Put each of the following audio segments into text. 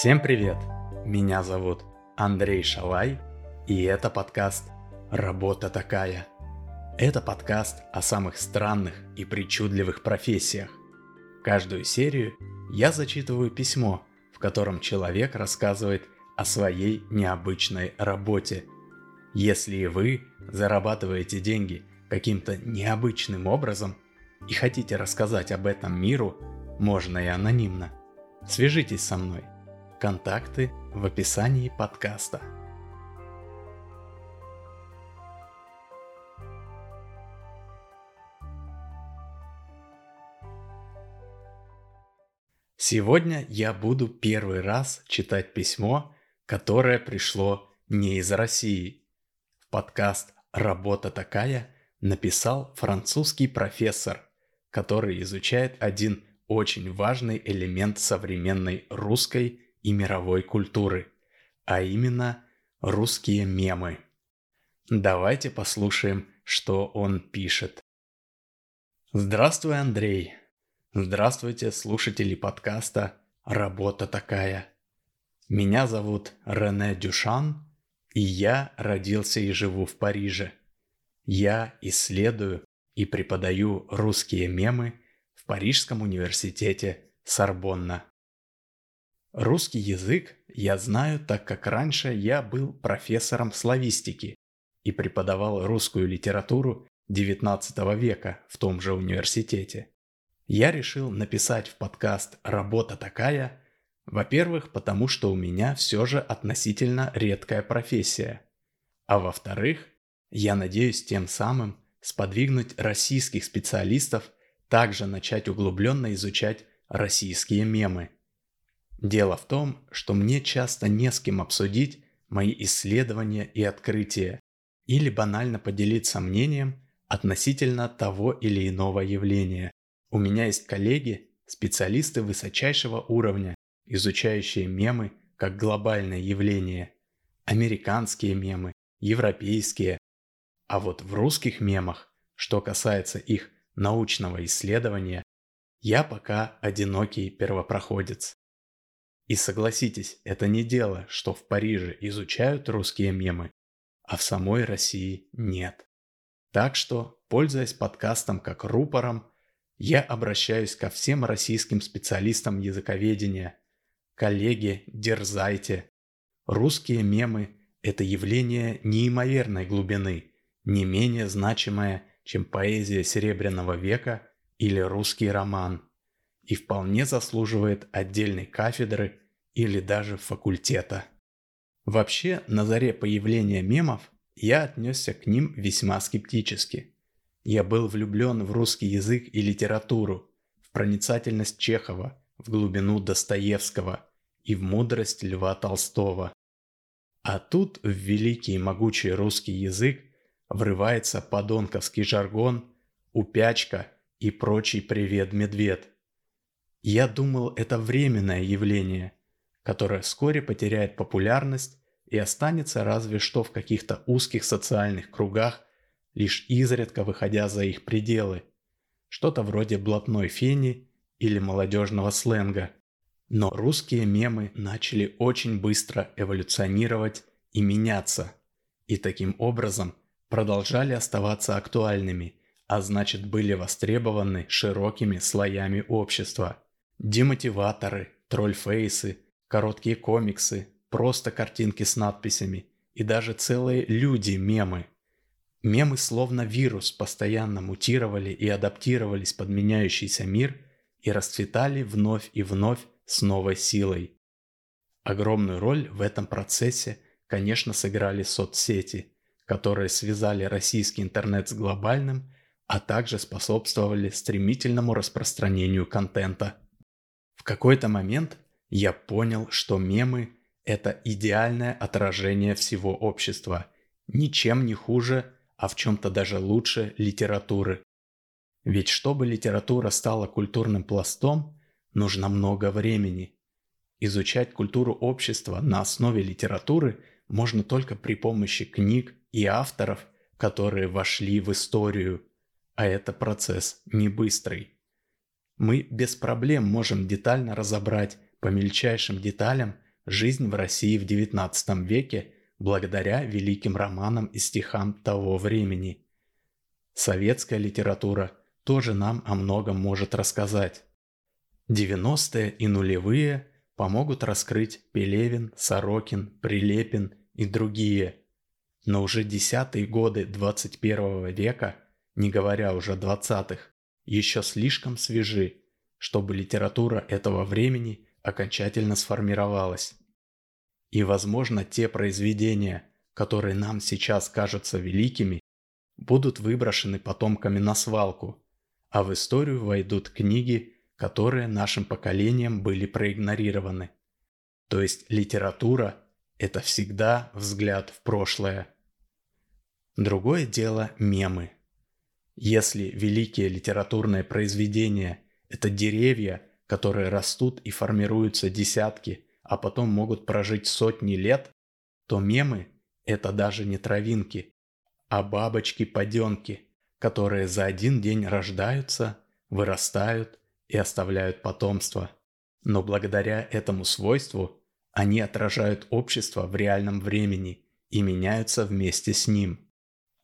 Всем привет! Меня зовут Андрей Шалай, и это подкаст «Работа такая». Это подкаст о самых странных и причудливых профессиях. Каждую серию я зачитываю письмо, в котором человек рассказывает о своей необычной работе. Если и вы зарабатываете деньги каким-то необычным образом и хотите рассказать об этом миру, можно и анонимно. Свяжитесь со мной – Контакты в описании подкаста. Сегодня я буду первый раз читать письмо, которое пришло не из России. В подкаст «Работа такая» написал французский профессор, который изучает один очень важный элемент современной русской и мировой культуры, а именно русские мемы. Давайте послушаем, что он пишет. Здравствуй, Андрей. Здравствуйте, слушатели подкаста «Работа такая». Меня зовут Рене Дюшан, и я родился и живу в Париже. Я исследую и преподаю русские мемы в Парижском университете Сорбонна. Русский язык я знаю, так как раньше я был профессором славистики и преподавал русскую литературу XIX века в том же университете. Я решил написать в подкаст «Работа такая», во-первых, потому что у меня все же относительно редкая профессия, а во-вторых, я надеюсь тем самым сподвигнуть российских специалистов также начать углубленно изучать российские мемы – Дело в том, что мне часто не с кем обсудить мои исследования и открытия, или банально поделиться мнением относительно того или иного явления. У меня есть коллеги, специалисты высочайшего уровня, изучающие мемы как глобальное явление, американские мемы, европейские. А вот в русских мемах, что касается их научного исследования, я пока одинокий первопроходец. И согласитесь, это не дело, что в Париже изучают русские мемы, а в самой России нет. Так что, пользуясь подкастом как рупором, я обращаюсь ко всем российским специалистам языковедения. Коллеги, дерзайте. Русские мемы – это явление неимоверной глубины, не менее значимое, чем поэзия Серебряного века или русский роман, и вполне заслуживает отдельной кафедры или даже факультета. Вообще, на заре появления мемов я отнесся к ним весьма скептически. Я был влюблен в русский язык и литературу, в проницательность Чехова, в глубину Достоевского и в мудрость Льва Толстого. А тут в великий и могучий русский язык врывается подонковский жаргон, упячка и прочий привет-медведь. Я думал, это временное явление – которая вскоре потеряет популярность и останется разве что в каких-то узких социальных кругах, лишь изредка выходя за их пределы. Что-то вроде блатной фени или молодежного сленга. Но русские мемы начали очень быстро эволюционировать и меняться, и таким образом продолжали оставаться актуальными, а значит были востребованы широкими слоями общества. Демотиваторы, тролльфейсы – Короткие комиксы, просто картинки с надписями и даже целые люди-мемы. Мемы словно вирус постоянно мутировали и адаптировались под меняющийся мир и расцветали вновь и вновь с новой силой. Огромную роль в этом процессе, конечно, сыграли соцсети, которые связали российский интернет с глобальным, а также способствовали стремительному распространению контента. В какой-то момент я понял, что мемы – это идеальное отражение всего общества, ничем не хуже, а в чем-то даже лучше литературы. Ведь чтобы литература стала культурным пластом, нужно много времени. Изучать культуру общества на основе литературы можно только при помощи книг и авторов, которые вошли в историю, а это процесс не быстрый. Мы без проблем можем детально разобрать по мельчайшим деталям жизнь в России в XIX веке благодаря великим романам и стихам того времени. Советская литература тоже нам о многом может рассказать. 90-е и нулевые помогут раскрыть Пелевин, Сорокин, Прилепин и другие. Но уже десятые годы 21 века, не говоря уже 20-х, еще слишком свежи, чтобы литература этого времени окончательно сформировалась. И, возможно, те произведения, которые нам сейчас кажутся великими, будут выброшены потомками на свалку, а в историю войдут книги, которые нашим поколением были проигнорированы. То есть литература – это всегда взгляд в прошлое. Другое дело – мемы. Если великие литературные произведения – это деревья, которые растут и формируются десятки, а потом могут прожить сотни лет, то мемы – это даже не травинки, а бабочки-поденки, которые за один день рождаются, вырастают и оставляют потомство. Но благодаря этому свойству они отражают общество в реальном времени и меняются вместе с ним.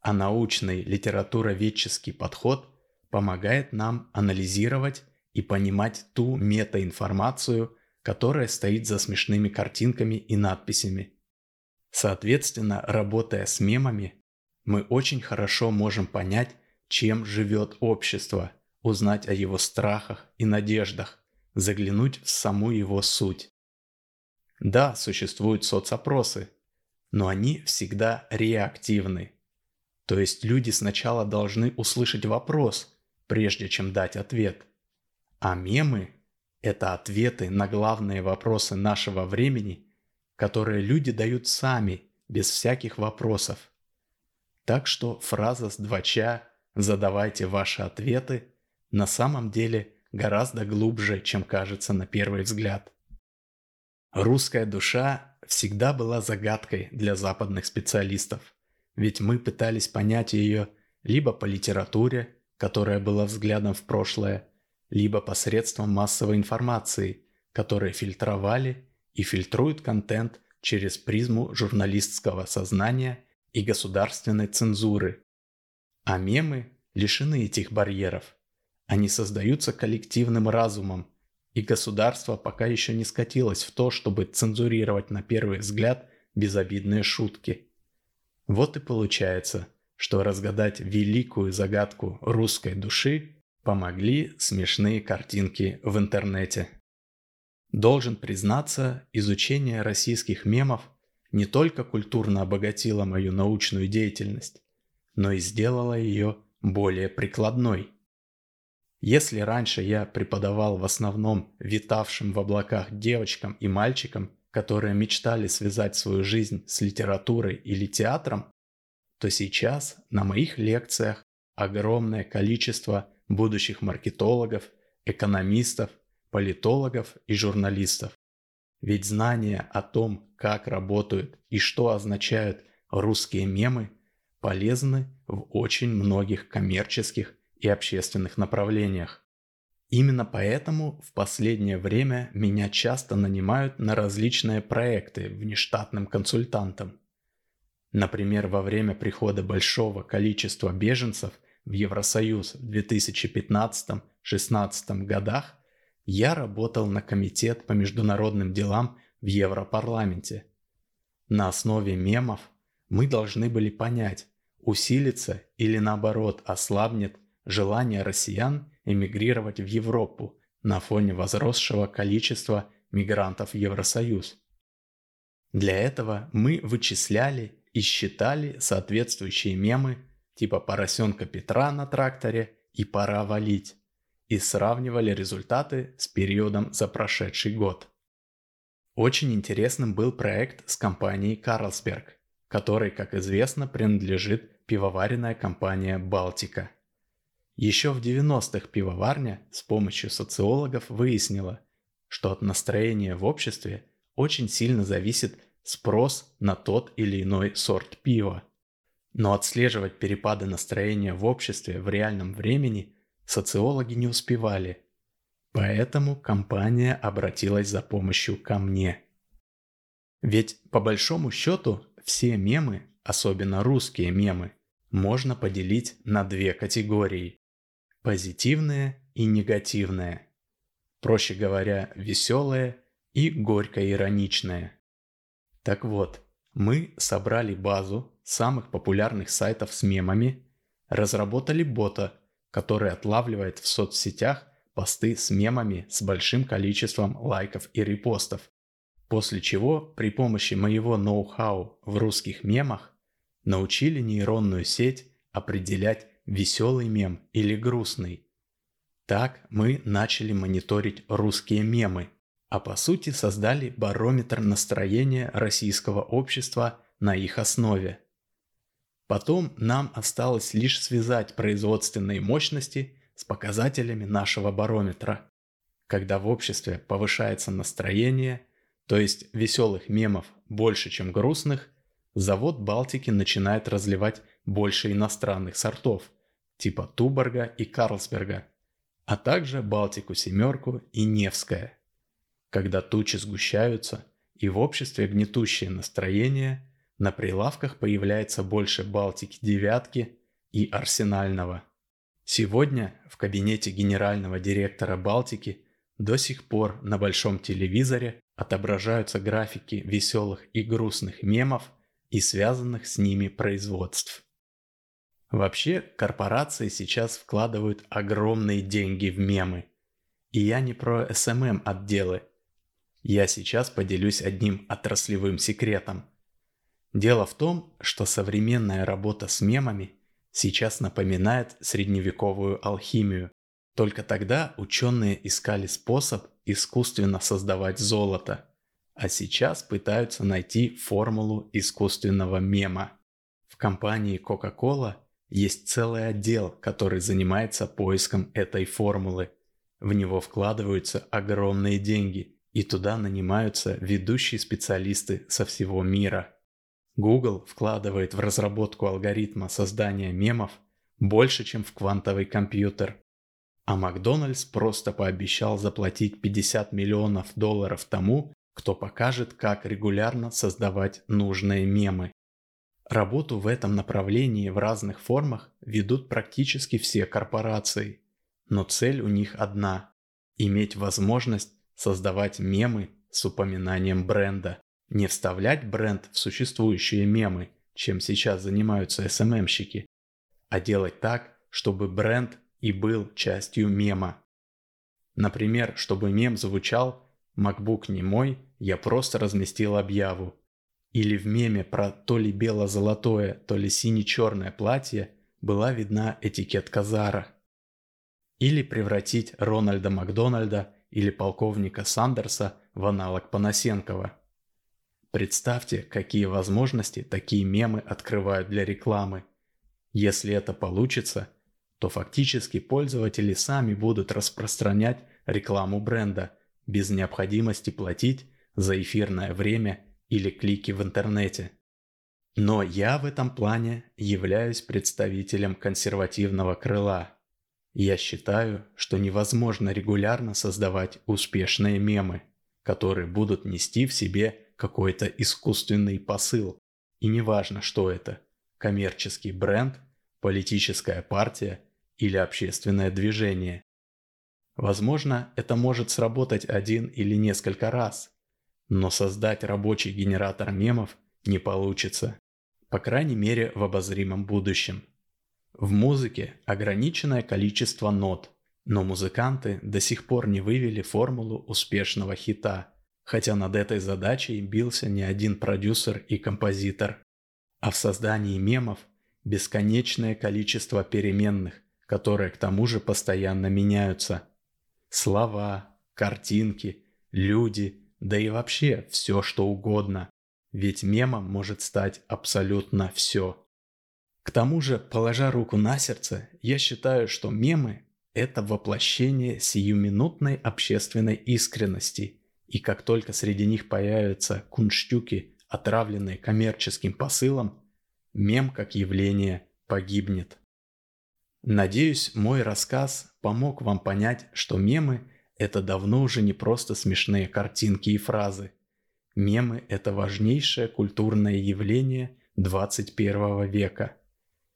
А научный литературоведческий подход помогает нам анализировать и понимать ту метаинформацию, которая стоит за смешными картинками и надписями. Соответственно, работая с мемами, мы очень хорошо можем понять, чем живет общество, узнать о его страхах и надеждах, заглянуть в саму его суть. Да, существуют соцопросы, но они всегда реактивны. То есть люди сначала должны услышать вопрос, прежде чем дать ответ. А мемы это ответы на главные вопросы нашего времени, которые люди дают сами, без всяких вопросов. Так что фраза с двача «задавайте ваши ответы» на самом деле гораздо глубже, чем кажется на первый взгляд. Русская душа всегда была загадкой для западных специалистов, ведь мы пытались понять ее либо по литературе, которая была взглядом в прошлое, либо посредством массовой информации, которые фильтровали и фильтруют контент через призму журналистского сознания и государственной цензуры. А мемы лишены этих барьеров. Они создаются коллективным разумом, и государство пока еще не скатилось в то, чтобы цензурировать на первый взгляд безобидные шутки. Вот и получается, что разгадать великую загадку русской души помогли смешные картинки в интернете. Должен признаться, изучение российских мемов не только культурно обогатило мою научную деятельность, но и сделало ее более прикладной. Если раньше я преподавал в основном витавшим в облаках девочкам и мальчикам, которые мечтали связать свою жизнь с литературой или театром, то сейчас на моих лекциях огромное количество будущих маркетологов, экономистов, политологов и журналистов. Ведь знания о том, как работают и что означают русские мемы, полезны в очень многих коммерческих и общественных направлениях. Именно поэтому в последнее время меня часто нанимают на различные проекты внештатным консультантом. Например, во время прихода большого количества беженцев в Евросоюз в 2015-16 годах, я работал на комитет по международным делам в Европарламенте. На основе мемов мы должны были понять, усилится или наоборот ослабнет желание россиян эмигрировать в Европу на фоне возросшего количества мигрантов в Евросоюз. Для этого мы вычисляли и считали соответствующие мемы типа поросенка Петра на тракторе и пора валить, и сравнивали результаты с периодом за прошедший год. Очень интересным был проект с компанией Карлсберг, которой, как известно, принадлежит пивоваренная компания «Балтика». Еще в 90-х пивоварня с помощью социологов выяснила, что от настроения в обществе очень сильно зависит спрос на тот или иной сорт пива. Но отслеживать перепады настроения в обществе в реальном времени социологи не успевали. Поэтому компания обратилась за помощью ко мне. Ведь по большому счету все мемы, особенно русские мемы, можно поделить на две категории. Позитивные и негативные. Проще говоря, веселые и горько-ироничные. Так вот, мы собрали базу самых популярных сайтов с мемами, разработали бота, который отлавливает в соцсетях посты с мемами с большим количеством лайков и репостов. После чего при помощи моего ноу-хау в русских мемах научили нейронную сеть определять веселый мем или грустный. Так мы начали мониторить русские мемы, а по сути создали барометр настроения российского общества на их основе. Потом нам осталось лишь связать производственные мощности с показателями нашего барометра. Когда в обществе повышается настроение, то есть веселых мемов больше, чем грустных, завод Балтики начинает разливать больше иностранных сортов, типа Туборга и Карлсберга, а также Балтику семерку и Невское. Когда тучи сгущаются и в обществе гнетущее настроение, на прилавках появляется больше Балтики девятки и Арсенального. Сегодня в кабинете генерального директора Балтики до сих пор на большом телевизоре отображаются графики веселых и грустных мемов и связанных с ними производств. Вообще, корпорации сейчас вкладывают огромные деньги в мемы. И я не про SMM отделы. Я сейчас поделюсь одним отраслевым секретом. Дело в том, что современная работа с мемами – сейчас напоминает средневековую алхимию. Только тогда ученые искали способ искусственно создавать золото, а сейчас пытаются найти формулу искусственного мема. В компании Coca-Cola есть целый отдел, который занимается поиском этой формулы. В него вкладываются огромные деньги, и туда нанимаются ведущие специалисты со всего мира – Google вкладывает в разработку алгоритма создания мемов больше, чем в квантовый компьютер. А Макдональдс просто пообещал заплатить 50 миллионов долларов тому, кто покажет, как регулярно создавать нужные мемы. Работу в этом направлении в разных формах ведут практически все корпорации. Но цель у них одна – иметь возможность создавать мемы с упоминанием бренда. Не вставлять бренд в существующие мемы, чем сейчас занимаются SMM-щики, а делать так, чтобы бренд и был частью мема. Например, чтобы мем звучал «MacBook не мой, я просто разместил объяву». Или в меме про то ли бело-золотое, то ли сине-черное платье была видна этикетка Зара. Или превратить Рональда Макдональда или полковника Сандерса в аналог Панасенкова. Представьте, какие возможности такие мемы открывают для рекламы. Если это получится, то фактически пользователи сами будут распространять рекламу бренда без необходимости платить за эфирное время или клики в интернете. Но я в этом плане являюсь представителем консервативного крыла. Я считаю, что невозможно регулярно создавать успешные мемы, которые будут нести в себе какой-то искусственный посыл. И неважно, что это – коммерческий бренд, политическая партия или общественное движение. Возможно, это может сработать один или несколько раз, но создать рабочий генератор мемов не получится, по крайней мере в обозримом будущем. В музыке ограниченное количество нот, но музыканты до сих пор не вывели формулу успешного хита – хотя над этой задачей бился не один продюсер и композитор. А в создании мемов бесконечное количество переменных, которые к тому же постоянно меняются. Слова, картинки, люди, да и вообще все что угодно. Ведь мемом может стать абсолютно все. К тому же, положа руку на сердце, я считаю, что мемы – это воплощение сиюминутной общественной искренности – и как только среди них появятся кунштюки, отравленные коммерческим посылом, мем как явление погибнет. Надеюсь, мой рассказ помог вам понять, что мемы – это давно уже не просто смешные картинки и фразы. Мемы – это важнейшее культурное явление 21 века.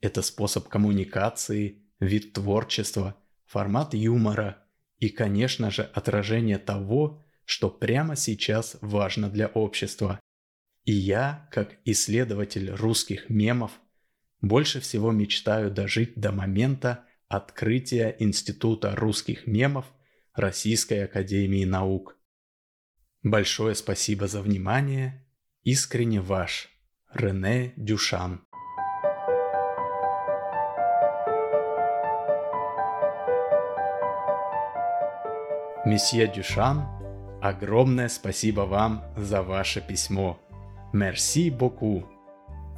Это способ коммуникации, вид творчества, формат юмора и, конечно же, отражение того, что прямо сейчас важно для общества. И я, как исследователь русских мемов, больше всего мечтаю дожить до момента открытия Института русских мемов Российской Академии Наук. Большое спасибо за внимание. Искренне ваш Рене Дюшан. Месье Дюшан, огромное спасибо вам за ваше письмо. Мерси боку.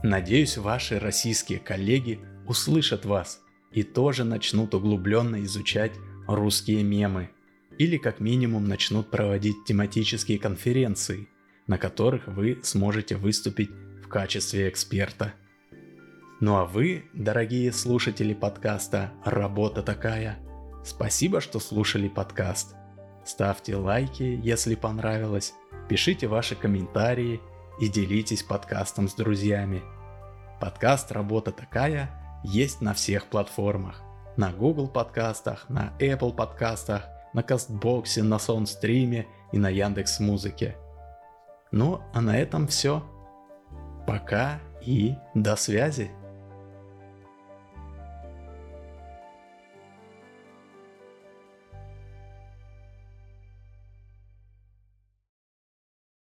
Надеюсь, ваши российские коллеги услышат вас и тоже начнут углубленно изучать русские мемы. Или как минимум начнут проводить тематические конференции, на которых вы сможете выступить в качестве эксперта. Ну а вы, дорогие слушатели подкаста «Работа такая», спасибо, что слушали подкаст. Ставьте лайки, если понравилось, пишите ваши комментарии и делитесь подкастом с друзьями. Подкаст «Работа такая» есть на всех платформах. На Google подкастах, на Apple подкастах, на Кастбоксе, на Soundstream и на Яндекс Музыке. Ну, а на этом все. Пока и до связи.